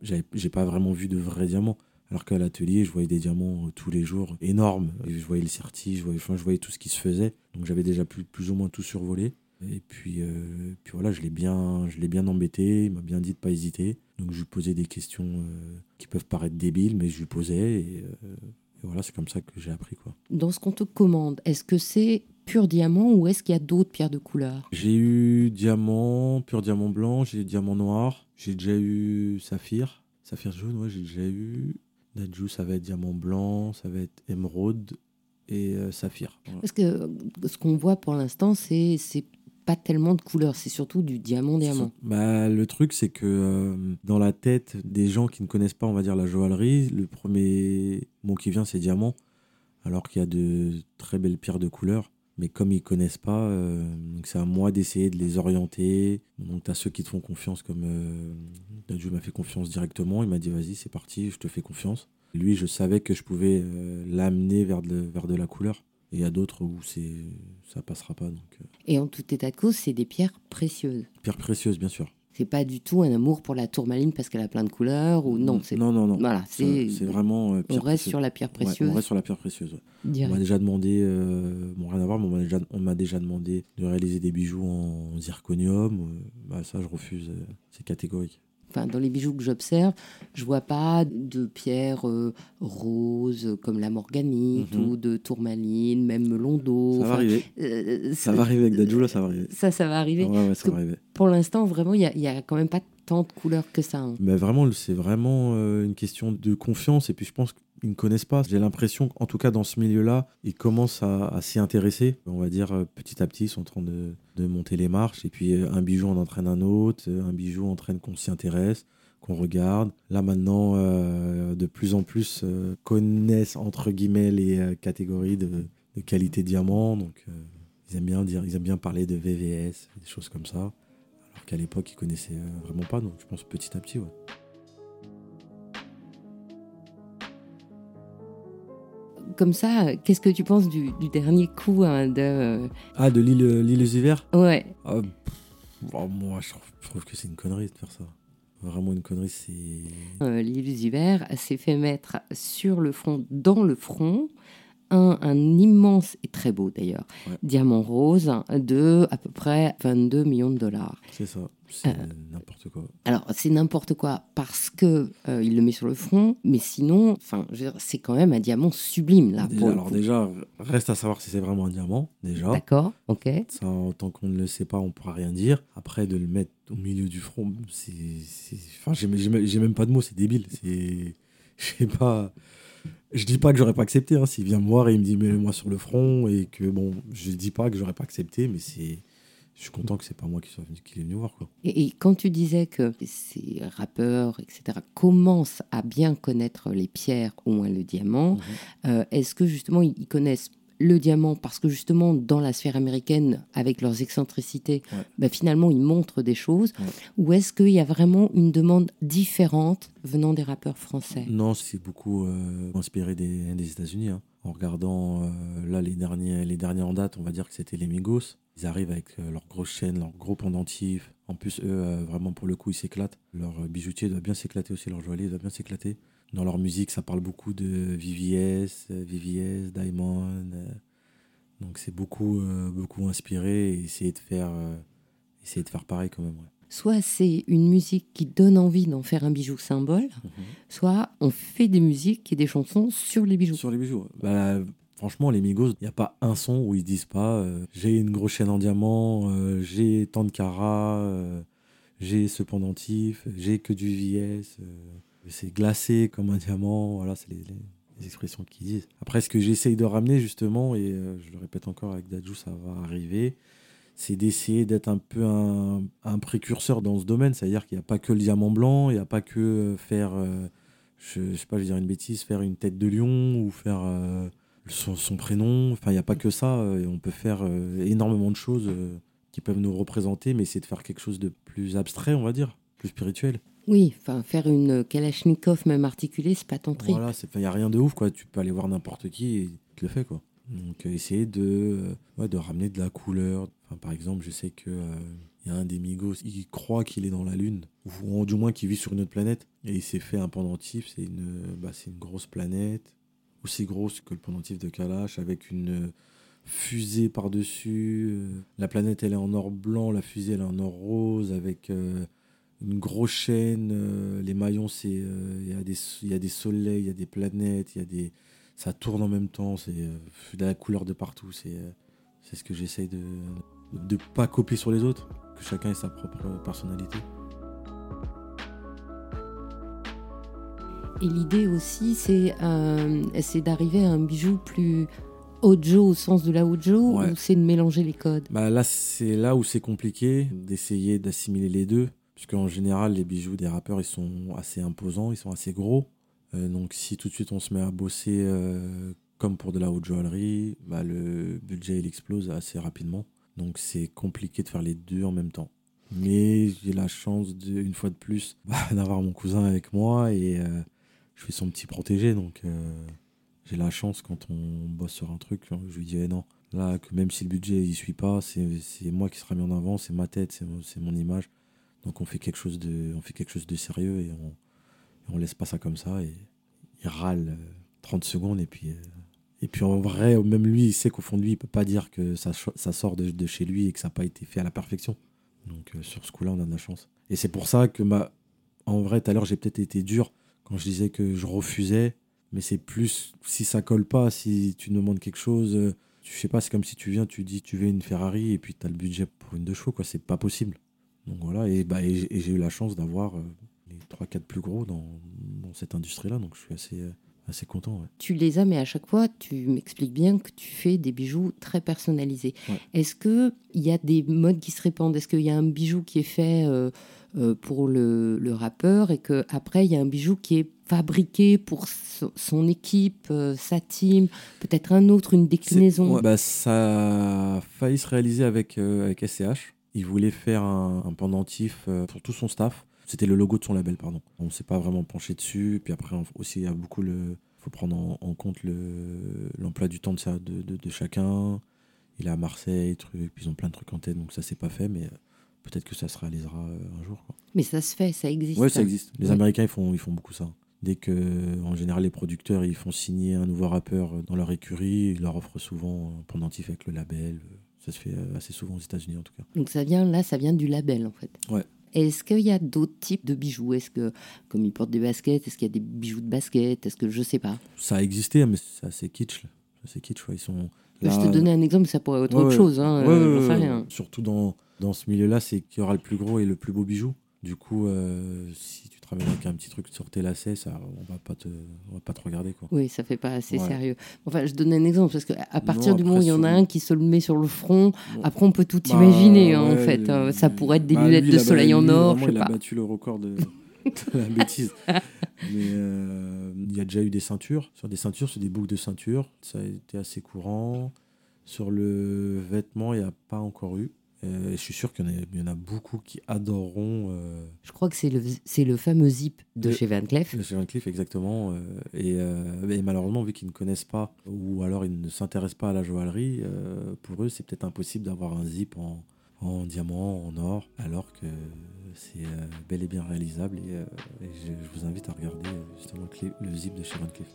j'ai pas vraiment vu de vrais diamants. Alors qu'à l'atelier, je voyais des diamants tous les jours énormes. Je voyais le certi, je voyais, je voyais tout ce qui se faisait. Donc j'avais déjà plus, plus ou moins tout survolé. Et puis, euh, puis voilà, je l'ai bien, je l'ai bien embêté. Il m'a bien dit de pas hésiter. Donc je lui posais des questions euh, qui peuvent paraître débiles, mais je lui posais. Et, euh, et voilà, c'est comme ça que j'ai appris quoi. Dans ce qu'on te commande, est-ce que c'est pur diamant ou est-ce qu'il y a d'autres pierres de couleur? J'ai eu diamant, pur diamant blanc, j'ai eu diamant noir, j'ai déjà eu saphir. Saphir jaune, ouais, j'ai déjà eu. Nadjou, ça va être diamant blanc, ça va être émeraude et saphir. Voilà. Parce que ce qu'on voit pour l'instant, c'est pas tellement de couleurs, c'est surtout du diamant-diamant. Bah, le truc, c'est que euh, dans la tête des gens qui ne connaissent pas, on va dire, la joaillerie, le premier mot qui vient, c'est diamant, alors qu'il y a de très belles pierres de couleurs. Mais comme ils connaissent pas, euh, donc c'est à moi d'essayer de les orienter. Donc tu as ceux qui te font confiance, comme euh, Dadju m'a fait confiance directement. Il m'a dit vas-y, c'est parti, je te fais confiance. Lui, je savais que je pouvais euh, l'amener vers de, vers de la couleur. Et il y a d'autres où c'est ça passera pas. Donc, euh. Et en tout état de cause, c'est des pierres précieuses. Pierres précieuses, bien sûr. C'est pas du tout un amour pour la tourmaline parce qu'elle a plein de couleurs ou non. c'est Non, non, non. Voilà, c'est vraiment. euh, on reste sur la pierre précieuse. on reste sur la pierre précieuse. On m'a déjà demandé, euh, bon rien à voir, mais on m'a déjà, déjà demandé de réaliser des bijoux en zirconium. Euh, Bah, ça, je refuse. euh, C'est catégorique. Enfin, dans les bijoux que j'observe, je vois pas de pierres euh, roses comme la morganite Mhm. ou de tourmaline, même melon d'eau. Ça va arriver. euh, Ça va arriver avec Dadju, là, ça va arriver. Ça, ça va arriver. Ouais, ouais, ça que- va arriver. Pour l'instant, vraiment, il y a, quand même pas tant de couleurs que ça. hein. Mais vraiment, c'est vraiment euh, une question de confiance. Et puis, je pense qu'ils ne connaissent pas. J'ai l'impression, en tout cas dans ce milieu-là, ils commencent à, s'y intéresser. On va dire, euh, petit à petit, ils sont en train de, monter les marches. Et puis, euh, un bijou en entraîne un autre. euh, Un bijou entraîne qu'on s'y intéresse, qu'on regarde. Là, maintenant, de plus en plus, connaissent, entre guillemets, les catégories de, qualité diamant. Donc, ils aiment bien dire, ils aiment bien parler de VVS, des choses comme ça. Alors qu'à l'époque, ils connaissaient vraiment pas. Donc, je pense petit à petit, ouais. Comme ça, qu'est-ce que tu penses du, du dernier coup hein, de. euh, Ah, de l'île euh, l'île aux hivers? Ouais, Ah, pff, oh, Moi, je trouve, je trouve que c'est une connerie de faire ça. Vraiment une connerie, c'est. euh, s'est fait mettre sur le front, dans le front, un, un immense, et très beau d'ailleurs, Ouais. diamant rose de à peu près 22 millions de dollars. C'est ça. C'est Euh. n'importe quoi. Alors, c'est n'importe quoi parce que euh, il le met sur le front, mais sinon, enfin, c'est quand même un diamant sublime là. Déjà, alors, déjà, reste à savoir si c'est vraiment un diamant, déjà. D'accord, ok. Ça, tant qu'on ne le sait pas, on pourra rien dire. Après, de le mettre au milieu du front, c'est. c'est- Enfin, j'ai j'ai- j'ai même pas de mots, c'est débile. C'est. Je sais pas. Je dis pas que j'aurais pas accepté. Hein. S'il vient me voir et il me dit mets-moi sur le front et que bon, je dis pas que j'aurais pas accepté, mais c'est. Je suis content que c'est pas moi qui, soit venu, qui est venu voir quoi. Et, et quand tu disais que ces rappeurs, etc., commencent à bien connaître les pierres, au moins le diamant, Mhm. euh, est-ce que justement ils ils connaissent le diamant parce que justement dans la sphère américaine, avec leurs excentricités, Ouais. bah, finalement ils montrent des choses, Ouais. ou est-ce qu'il y a vraiment une demande différente venant des rappeurs français? Non, c'est beaucoup euh, inspiré des, des États-Unis. hein. En regardant euh, là les derniers, les derniers en date, on va dire que c'était les Migos. Ils arrivent avec euh, leurs grosses chaînes, leurs gros pendentifs. En plus, eux, euh, vraiment pour le coup, ils s'éclatent. Leur bijoutier doit bien s'éclater aussi, leur joaillier doit bien s'éclater. Dans leur musique, ça parle beaucoup de VVS, euh, VVS, Diamond. euh. donc c'est beaucoup, euh, beaucoup inspiré et essayer de faire, essayer de faire pareil quand même. ouais. Soit c'est une musique qui donne envie d'en faire un bijou symbole, soit on fait des musiques et des chansons sur les bijoux. Sur les bijoux. Bah, franchement, les Migos, il n'y a pas un son où ils disent pas euh, j'ai une grosse chaîne en diamant, euh, j'ai tant de carats, euh, j'ai ce pendentif, j'ai que du VS, c'est glacé comme un diamant. Voilà, c'est les, expressions qu'ils disent. Après, ce que j'essaye de ramener, justement, et euh, je le répète encore avec Dadju, ça va arriver, c'est d'essayer d'être un peu un, précurseur dans ce domaine. C'est-à-dire qu'il n'y a pas que le diamant blanc, il n'y a pas que euh, faire. euh, je, sais pas, je vais dire une bêtise, faire une tête de lion ou faire son, prénom. Enfin, il n'y a pas que ça. on peut faire énormément de choses qui peuvent nous représenter, mais essayer de faire quelque chose de plus abstrait, on va dire, plus spirituel. Oui, faire une Kalachnikov même articulée, c'est pas ton trip. Voilà, il n'y a rien de ouf, quoi. Tu peux aller voir n'importe qui et tu le fais, quoi. Donc, euh, essayer de, euh, de ramener de la couleur. Par exemple, je sais que euh, y a un des Migos, il croit qu'il est dans la Lune, ou du moins qu'il vit sur une autre planète, et il s'est fait un pendentif. C'est une, bah, c'est une grosse planète, aussi grosse que le pendentif de Kalash, avec une fusée par-dessus. La planète, elle est en or blanc, la fusée, elle est en or rose, avec une grosse chaîne. Les maillons, c'est il y, a des, y a des soleils, il y a des planètes, il y a des ça tourne en même temps, c'est euh, de la couleur de partout. C'est euh, c'est ce que j'essaye de ne pas copier sur les autres, que chacun ait sa propre personnalité. Et l'idée aussi, c'est euh, d'arriver à un bijou plus Ojo au sens de la Ojo ou c'est de mélanger les codes? Bah Là, c'est là où c'est compliqué d'essayer d'assimiler les deux. Puisqu'en général, les bijoux des rappeurs, ils sont assez imposants, ils sont assez gros. Euh, donc si tout de suite on se met à bosser euh, comme pour de la haute joaillerie, bah, le budget il explose assez rapidement. Donc c'est compliqué de faire les deux en même temps. Mais j'ai la chance, de, une fois de plus, bah, d'avoir mon cousin avec moi et euh, je suis son petit protégé. Donc j'ai la chance quand on bosse sur un truc, je lui dis eh non. Là, que même si le budget il suit pas, c'est moi qui sera mis en avant, c'est ma tête, c'est mon image. Donc on fait quelque chose de, de sérieux et on, laisse pas ça comme ça et il râle 30 euh, secondes et puis euh, et puis en vrai même lui il sait qu'au fond de lui il peut pas dire que ça, sort de, chez lui et que ça n'a pas été fait à la perfection. Donc euh, sur ce coup là on a de la chance. Et c'est pour ça que ma en vrai tout à l'heure j'ai peut-être été dur quand je disais que je refusais mais c'est plus si ça colle pas si tu demandes quelque chose je sais pas c'est comme si tu viens tu dis tu veux une Ferrari et puis tu as le budget pour une deux chevaux quoi. C'est pas possible donc voilà et bah et j'ai eu la chance d'avoir les 3-4 plus gros dans, dans cette industrie-là. Donc je suis assez, euh, assez content. Tu les as, mais à chaque fois, tu m'expliques bien que tu fais des bijoux très personnalisés. Est-ce qu'il y a des modes qui se répandent? Est-ce qu'il y a un bijou qui est fait euh, euh, pour le, le, rappeur et qu'après, il y a un bijou qui est fabriqué pour son équipe, sa team, peut-être un autre, une déclinaison? bah, Ça a failli se réaliser avec, avec SCH. Il voulait faire un, un pendentif pour tout son staff. C'était le logo de son label, pardon. On ne s'est pas vraiment penché dessus. Puis après, aussi, il y a beaucoup le. faut prendre en, compte l'emploi du temps de, de, de, chacun. Il est à Marseille, truc, puis ils ont plein de trucs en tête, donc ça, c'est pas fait, mais peut-être que ça se réalisera euh, un jour. Mais ça se fait, ça existe. Oui, ça existe. Les Américains, ils font, ils font beaucoup ça. Dès que, en général, les producteurs, ils font signer un nouveau rappeur dans leur écurie, ils leur offrent souvent un pendentif avec le label. Ça se fait euh, assez souvent aux États-Unis, en tout cas. Donc ça vient, là, ça vient du label, en fait. Ouais. Est-ce qu'il y a d'autres types de bijoux? Est-ce que, comme ils portent des baskets, est-ce qu'il y a des bijoux de basket? Est-ce que je sais pas Ça a existé, mais c'est assez kitsch. C'est kitsch, Ils sont. Je te donner un exemple, ça pourrait être autre chose. Hein, euh, rien. Surtout dans, dans ce milieu-là, c'est qu'il y aura le plus gros et le plus beau bijou. Du coup, euh, si tu travailles avec un petit truc sur tes lacets, ça, on va pas te, on va pas te regarder quoi. Oui, ça fait pas assez sérieux. Enfin, je donne un exemple parce qu'à partir du moment où il y en a un qui se le met sur le front, après on peut tout bah, imaginer hein, en fait. Hein. ça pourrait être des bah, lunettes de soleil en or. Je sais il a battu le record de, la bêtise. Mais euh, il y a déjà eu des ceintures. Sur des ceintures, c'est des boucles de ceinture. Ça a été assez courant. Sur le vêtement, il n'y a pas encore eu. Euh, je suis sûr qu'il y, en a beaucoup qui adoreront. Euh, je crois que c'est le, le fameux zip de chez Van Cleef. De chez Van Cleef, exactement. Euh, et, malheureusement, vu qu'ils ne connaissent pas ou alors ils ne s'intéressent pas à la joaillerie, pour eux, c'est peut-être impossible d'avoir un zip en, en, diamant, en or, alors que c'est bel et bien réalisable. Et, je, je, vous invite à regarder justement le zip de chez Van Cleef.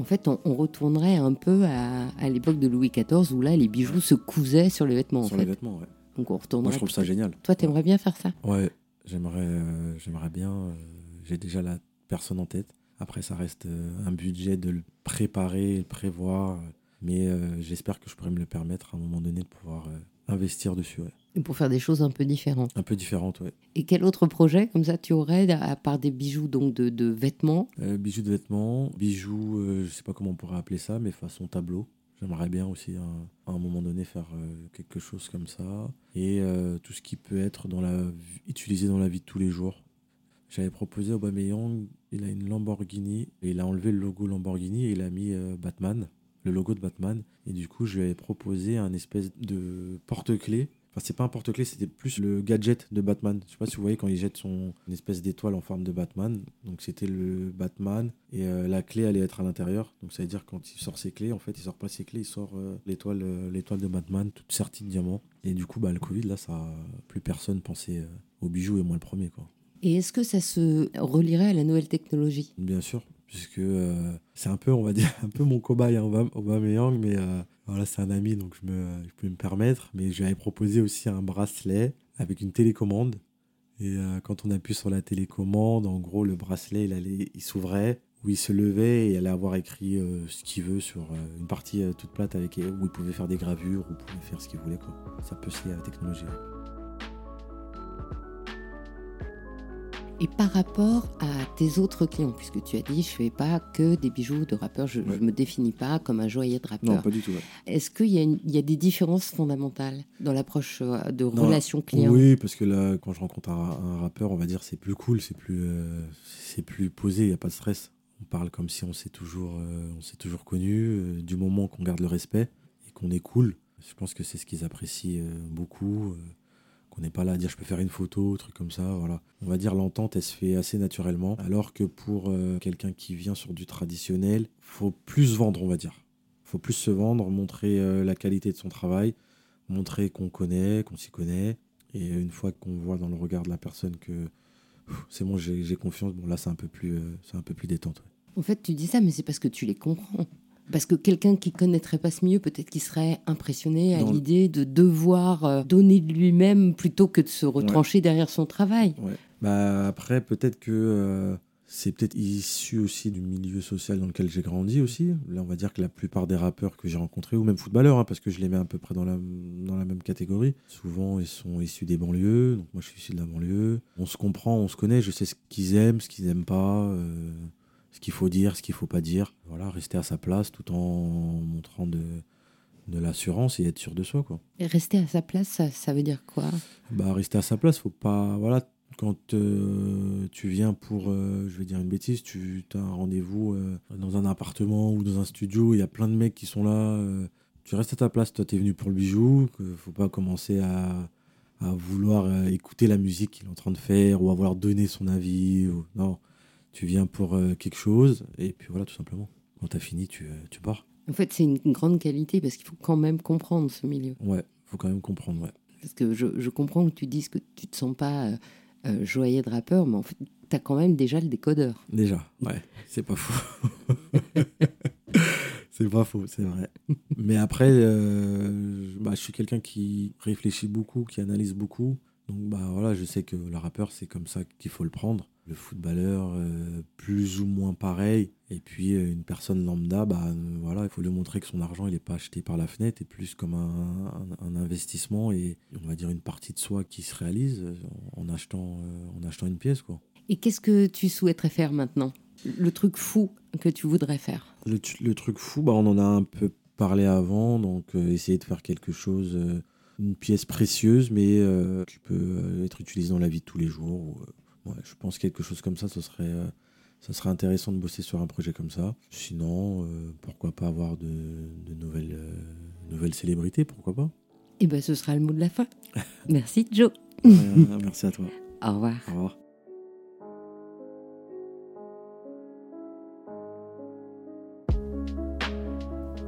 En fait, on, retournerait un peu à, l'époque de Louis XIV où là, les bijoux se cousaient sur les vêtements. Sur les vêtements, ouais. Donc on retournerait. Moi, je trouve ça génial. Toi, t'aimerais bien faire ça? Ouais, j'aimerais, euh, j'aimerais bien. Euh, j'ai déjà la personne en tête. Après, ça reste euh, un budget de le préparer, le prévoir. Mais j'espère que je pourrais me le permettre à un moment donné de pouvoir investir dessus. Ouais. Et pour faire des choses un peu différentes. Un peu différentes, oui. Et quel autre projet comme ça tu aurais, à part des bijoux donc de, de vêtements? Euh, Bijoux de vêtements, bijoux, euh, je sais pas comment on pourrait appeler ça, mais façon tableau. J'aimerais bien aussi à un moment donné faire euh, quelque chose comme ça. Et tout ce qui peut être dans la, utilisé dans la vie de tous les jours. J'avais proposé au Aubameyang, il a une Lamborghini, et il a enlevé le logo Lamborghini et il a mis Batman. le logo de Batman. Et du coup, je lui avais proposé un espèce de porte-clés Enfin, c'est pas un porte-clés, c'était plus le gadget de Batman. Je sais pas si vous voyez quand il jette son une espèce d'étoile en forme de Batman. Donc c'était le Batman et euh, la clé allait être à l'intérieur. Donc ça veut dire quand il sort ses clés, en fait, il sort pas ses clés, il sort euh, l'étoile euh, l'étoile de Batman toute sertie de diamants. Et du coup, bah le Covid là, ça plus personne pensait aux bijoux et moi le premier quoi. Et est-ce que ça se relierait à la nouvelle technologie? Bien sûr, puisque c'est un peu, on va dire, un peu mon cobaye, hein, Aubameyang, mais voilà, c'est un ami, donc je, me, peux me permettre. Mais je lui avais proposé aussi un bracelet avec une télécommande. Et euh, quand on appuie sur la télécommande, en gros, le bracelet, il, allait, il s'ouvrait, où il se levait et il allait avoir écrit euh, ce qu'il veut sur euh, une partie toute plate avec, où il pouvait faire des gravures, où il pouvait faire ce qu'il voulait. Quoi. Ça peut se lier à la technologie. Et par rapport à tes autres clients, puisque tu as dit, je fais pas que des bijoux de rappeur, je ne me définis pas comme un joaillier de rappeur. Non, pas du tout. Est-ce qu'il y, a des différences fondamentales dans l'approche euh, de relation client? Oui, parce que là, quand je rencontre un, rappeur, on va dire c'est plus cool, c'est plus, euh, c'est plus posé, il n'y a pas de stress. On parle comme si on s'est toujours, euh, on s'est toujours connu, du moment qu'on garde le respect et qu'on est cool. Je pense que c'est ce qu'ils apprécient beaucoup qu'on n'est pas là à dire je peux faire une photo, truc comme ça, voilà. On va dire l'entente, elle se fait assez naturellement, alors que pour euh, quelqu'un qui vient sur du traditionnel, faut plus vendre, on va dire. Faut plus se vendre, montrer euh, la qualité de son travail, montrer qu'on connaît, qu'on s'y connaît, et une fois qu'on voit dans le regard de la personne que c'est bon, j'ai confiance, bon là c'est un peu plus, euh, un peu plus détente. En fait, tu dis ça, mais c'est parce que tu les comprends. Parce que quelqu'un qui connaîtrait pas ce milieu, peut-être qu'il serait impressionné à l'idée de devoir euh, donner de lui-même plutôt que de se retrancher derrière son travail. Bah après, peut-être que euh, c'est peut-être issu aussi du milieu social dans lequel j'ai grandi aussi. Là, on va dire que la plupart des rappeurs que j'ai rencontrés, ou même footballeurs, hein, parce que je les mets à peu près dans la, dans la même catégorie, souvent ils sont issus des banlieues. Donc moi, je suis issu de la banlieue. On se comprend, on se connaît. Je sais ce qu'ils aiment, ce qu'ils n'aiment pas. Euh, ce qu'il faut dire, ce qu'il faut pas dire. Voilà, rester à sa place tout en montrant de, de l'assurance et être sûr de soi. Quoi. Et rester à sa place, ça, veut dire quoi? Bah rester à sa place, faut pas. Voilà, quand euh, tu viens pour, euh, je vais dire une bêtise, tu as un rendez-vous euh, dans un appartement ou dans un studio, il y a plein de mecs qui sont là. tu restes à ta place, toi tu es venu pour le bijou, que faut pas commencer à, à vouloir écouter la musique qu'il est en train de faire ou à vouloir donner son avis. Ou... Non, tu viens pour euh, quelque chose, et puis voilà, tout simplement. Quand tu as fini, tu, euh, tu pars. En fait, c'est une grande qualité parce qu'il faut quand même comprendre ce milieu. Ouais, il faut quand même comprendre, ouais. Parce que je, je, comprends que tu dises que tu te sens pas euh, joyeux de rappeur, mais en fait, tu as quand même déjà le décodeur. Déjà, ouais, c'est pas faux. c'est pas faux, c'est vrai. Mais après, bah, je suis quelqu'un qui réfléchit beaucoup, qui analyse beaucoup. Donc bah voilà, je sais que le rappeur, c'est comme ça qu'il faut le prendre le footballeur euh, plus ou moins pareil. Et puis euh, une personne lambda, bah, euh, voilà, il faut lui montrer que son argent il n'est pas acheté par la fenêtre, et plus comme un, investissement et on va dire une partie de soi qui se réalise en achetant, en achetant une pièce. Quoi. Et qu'est-ce que tu souhaiterais faire maintenant? Le truc fou que tu voudrais faire? Le, le, truc fou, bah, on en a un peu parlé avant, donc essayer de faire quelque chose, une pièce précieuse, mais qui peut être utilisée dans la vie de tous les jours je pense quelque chose comme ça, ce serait, euh, ça serait intéressant de bosser sur un projet comme ça. Sinon, euh, pourquoi pas avoir de, nouvelles, euh, nouvelles célébrités, pourquoi pas Eh ben, ce sera le mot de la fin. merci Joe. merci à toi. Au revoir. Au revoir.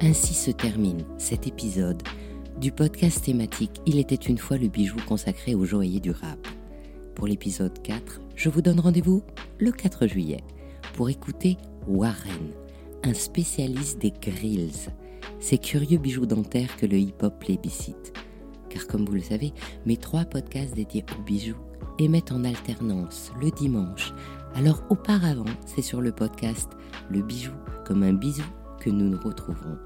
Ainsi se termine cet épisode du podcast thématique Il était une fois le bijou consacré aux joailliers du rap. Pour l'épisode 4, je vous donne rendez-vous le 4 juillet pour écouter Warren, un spécialiste des grills, ces curieux bijoux dentaires que le hip-hop plébiscite. Car comme vous le savez, mes trois podcasts dédiés aux bijoux émettent en alternance le dimanche. Alors auparavant, c'est sur le podcast Le bijou comme un bisou que nous nous retrouverons.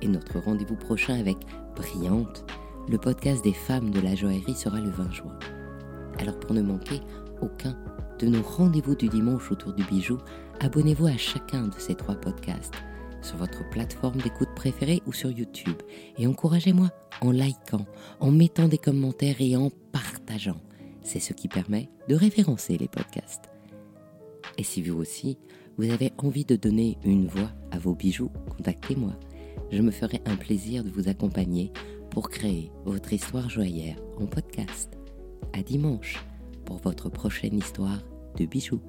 Et notre rendez-vous prochain avec Brillante, le podcast des femmes de la joaillerie sera le 20 juin. Alors pour ne manquer aucun de nos rendez-vous du dimanche autour du bijou, abonnez-vous à chacun de ces trois podcasts sur votre plateforme d'écoute préférée ou sur YouTube et encouragez-moi en likant, en mettant des commentaires et en partageant. C'est ce qui permet de référencer les podcasts. Et si vous aussi, vous avez envie de donner une voix à vos bijoux, contactez-moi je me ferai un plaisir de vous accompagner pour créer votre histoire joyeuse en podcast. À dimanche pour votre prochaine histoire de bijoux.